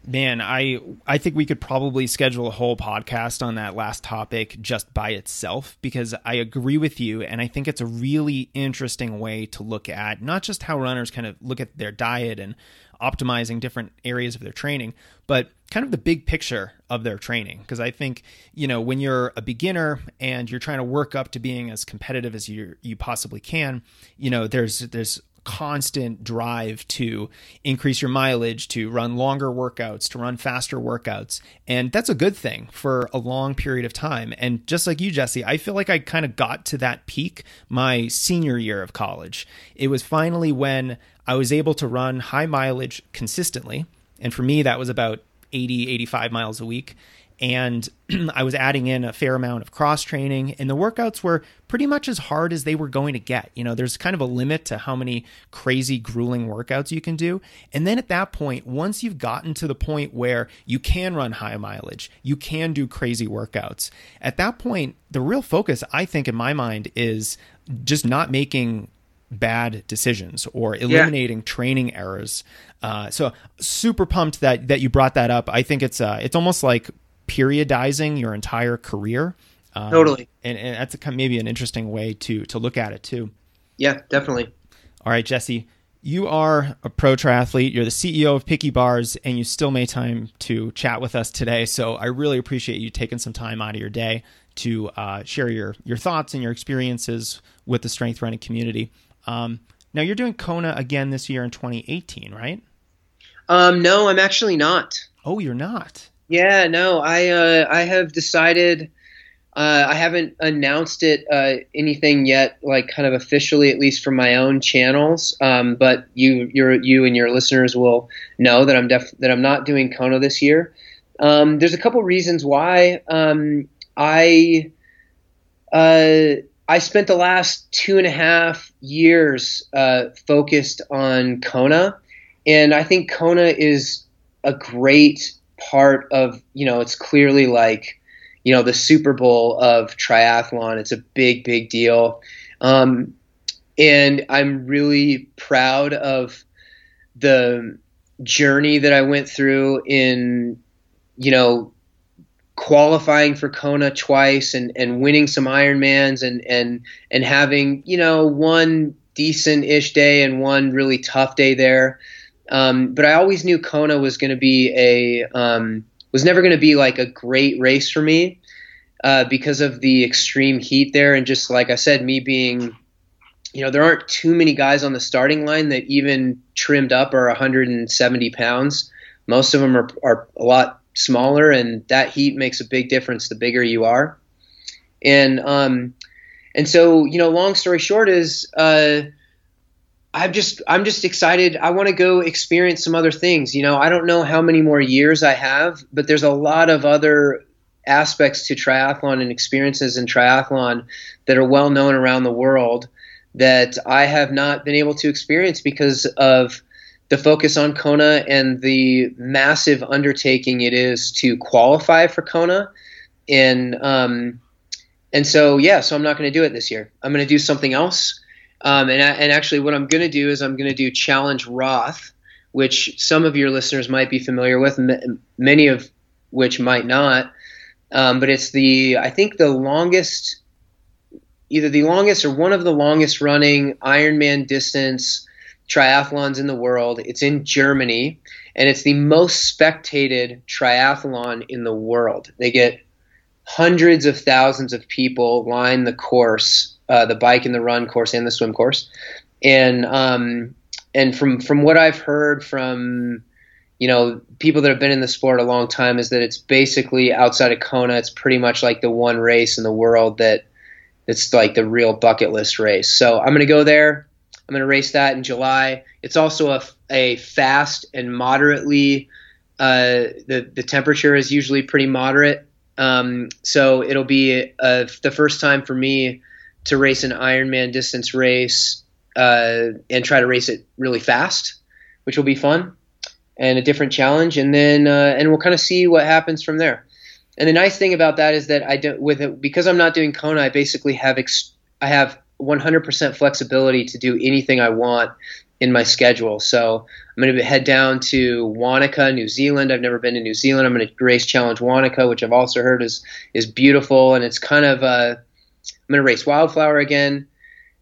Man, I I think we could probably schedule a whole podcast on that last topic just by itself because I agree with you and I think it's a really interesting way to look at not just how runners kind of look at their diet and optimizing different areas of their training, but kind of the big picture of their training. Because I think, you know, when you're a beginner and you're trying to work up to being as competitive as you you possibly can, you know, there's there's constant drive to increase your mileage, to run longer workouts, to run faster workouts. And that's a good thing for a long period of time. And just like you, Jesse, I feel like I kind of got to that peak my senior year of college. It was finally when I was able to run high mileage consistently. And for me, that was about 80, 85 miles a week. And (clears throat) I was adding in a fair amount of cross training, and the workouts were pretty much as hard as they were going to get. You know, there's kind of a limit to how many crazy, grueling workouts you can do. And then at that point, once you've gotten to the point where you can run high mileage, you can do crazy workouts, at that point, the real focus, I think, in my mind, is just not making bad decisions or eliminating yeah. training errors. Uh, so super pumped that that you brought that up. I think it's uh, it's almost like periodizing your entire career. Um, totally, and, and that's a, maybe an interesting way to to look at it too. Yeah, definitely. All right, Jesse. You are a pro triathlete, you're the CEO of Picky Bars, and you still made time to chat with us today. So I really appreciate you taking some time out of your day to uh, share your, your thoughts and your experiences with the strength running community. Um, now, you're doing Kona again this year in 2018, right? Um, no, I'm actually not. Oh, you're not? Yeah, no, I uh, I have decided uh, I haven't announced it uh, anything yet, like kind of officially, at least from my own channels. Um, but you, you and your listeners will know that I'm def- that I'm not doing Kona this year. Um, there's a couple reasons why. Um, I uh, I spent the last two and a half years uh, focused on Kona, and I think Kona is a great part of you know it's clearly like you know the Super Bowl of triathlon. It's a big, big deal, um, and I'm really proud of the journey that I went through in you know qualifying for Kona twice and, and winning some Ironmans and and and having you know one decent ish day and one really tough day there. Um, but I always knew Kona was going to be a um, was never going to be like a great race for me uh, because of the extreme heat there. And just like I said, me being, you know, there aren't too many guys on the starting line that even trimmed up are 170 pounds. Most of them are, are a lot smaller, and that heat makes a big difference the bigger you are. And um, and so you know, long story short is uh, I'm just I'm just excited. I want to go experience some other things. You know, I don't know how many more years I have, but there's a lot of other aspects to triathlon and experiences in triathlon that are well known around the world that I have not been able to experience because of the focus on Kona and the massive undertaking it is to qualify for Kona. And um, and so yeah, so I'm not going to do it this year. I'm going to do something else. Um, and, and actually, what I'm going to do is I'm going to do Challenge Roth, which some of your listeners might be familiar with, many of which might not. Um, but it's the I think the longest, either the longest or one of the longest running Ironman distance triathlons in the world. It's in Germany, and it's the most spectated triathlon in the world. They get hundreds of thousands of people line the course uh, the bike and the run course and the swim course. And um, and from from what I've heard from you know people that have been in the sport a long time is that it's basically outside of Kona, it's pretty much like the one race in the world that it's like the real bucket list race. So I'm to go there. I'm to race that in July. It's also a, a fast and moderately. Uh, the the temperature is usually pretty moderate, um, so it'll be uh, the first time for me to race an Ironman distance race uh, and try to race it really fast, which will be fun and a different challenge. And then uh, and we'll kind of see what happens from there. And the nice thing about that is that I don't with it because I'm not doing Kona. I basically have ex- I have 100% flexibility to do anything I want in my schedule. So I'm going to head down to Wanaka, New Zealand. I've never been to New Zealand. I'm going to race Challenge Wanaka, which I've also heard is is beautiful, and it's kind of uh, I'm going to race Wildflower again.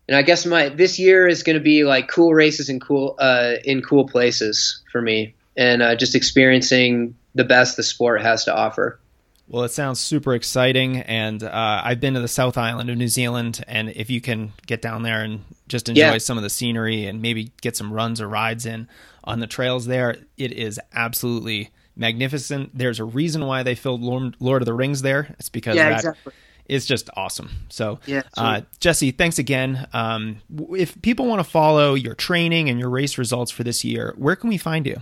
And I guess my this year is going to be like cool races in cool uh, in cool places for me, and uh, just experiencing the best the sport has to offer. Well, it sounds super exciting, and uh, I've been to the South Island of New Zealand, and if you can get down there and just enjoy yeah. some of the scenery and maybe get some runs or rides in on the trails there, it is absolutely magnificent. There's a reason why they filmed Lord of the Rings there. It's because yeah, that exactly is just awesome. So, yeah, uh, Jesse, thanks again. Um, if people want to follow your training and your race results for this year, where can we find you?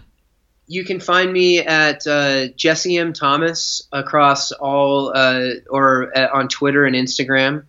You can find me at uh, Jesse M Thomas across all uh, or uh, on Twitter and Instagram.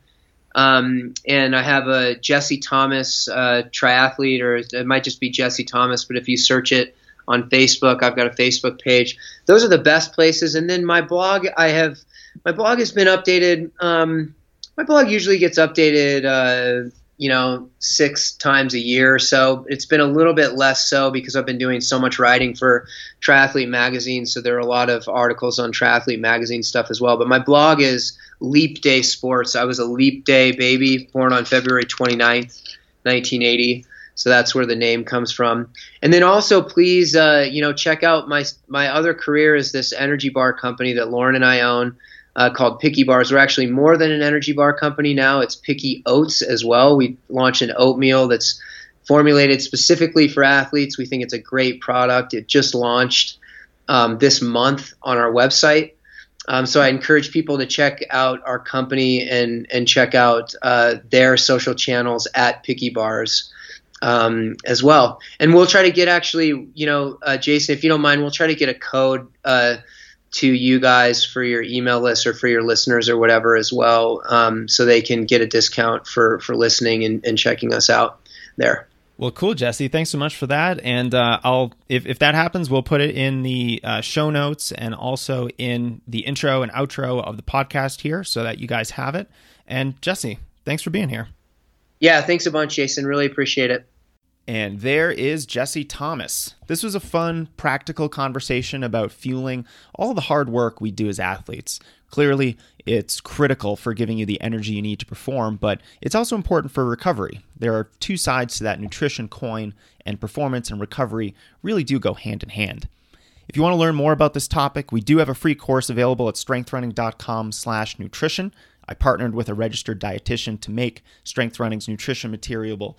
Um, and I have a Jesse Thomas uh, triathlete, or it might just be Jesse Thomas. But if you search it on Facebook, I've got a Facebook page. Those are the best places. And then my blog, I have my blog has been updated. Um, my blog usually gets updated, uh, you know, six times a year or so. It's been a little bit less so because I've been doing so much writing for Triathlete Magazine. So there are a lot of articles on Triathlete Magazine stuff as well. But my blog is Leap Day Sports. I was a Leap Day baby, born on February 29th, 1980. So that's where the name comes from. And then also, please, uh, you know, check out my my other career is this energy bar company that Lauren and I own. Uh, called Picky Bars. We're actually more than an energy bar company now. It's Picky Oats as well. We launched an oatmeal that's formulated specifically for athletes. We think it's a great product. It just launched um, this month on our website. Um, so I encourage people to check out our company and and check out uh, their social channels at Picky Bars um, as well. And we'll try to get actually, you know, uh, Jason, if you don't mind, we'll try to get a code uh, to you guys for your email list or for your listeners or whatever as well, um, so they can get a discount for for listening and, and checking us out there. Well, cool, Jesse. Thanks so much for that. And uh, I'll, if, if that happens, we'll put it in the uh, show notes and also in the intro and outro of the podcast here so that you guys have it. And Jesse, thanks for being here. Yeah, thanks a bunch, Jason. Really appreciate it. And there is Jesse Thomas. This was a fun, practical conversation about fueling all the hard work we do as athletes. Clearly, it's critical for giving you the energy you need to perform, but it's also important for recovery. There are two sides to that nutrition coin, and performance and recovery really do go hand in hand. If you want to learn more about this topic, we do have a free course available at strengthrunning.com/nutrition. I partnered with a registered dietitian to make Strength Running's nutrition material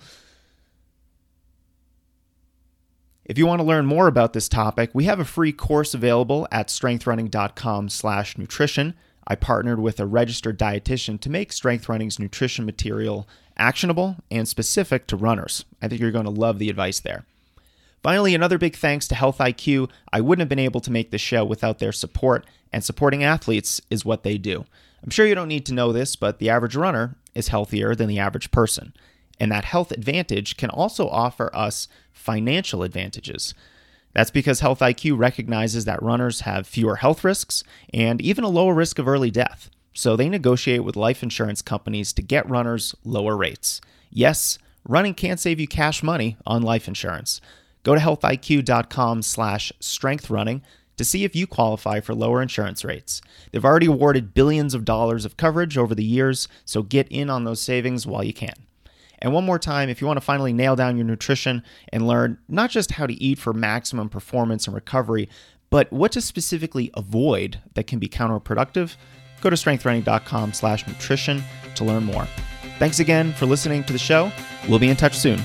If you want to learn more about this topic, we have a free course available at strengthrunning.com/nutrition. I partnered with a registered dietitian to make Strength Running's nutrition material actionable and specific to runners. I think you're going to love the advice there. Finally, another big thanks to Health IQ. I wouldn't have been able to make this show without their support, and supporting athletes is what they do. I'm sure you don't need to know this, but the average runner is healthier than the average person. And that health advantage can also offer us financial advantages. That's because Health IQ recognizes that runners have fewer health risks and even a lower risk of early death. So they negotiate with life insurance companies to get runners lower rates. Yes, running can save you cash money on life insurance. Go to healthiq.com/strengthrunning to see if you qualify for lower insurance rates. They've already awarded billions of dollars of coverage over the years, so get in on those savings while you can. And one more time, if you want to finally nail down your nutrition and learn not just how to eat for maximum performance and recovery, but what to specifically avoid that can be counterproductive, go to strengthrunning.com slash nutrition to learn more. Thanks again for listening to the show. We'll be in touch soon.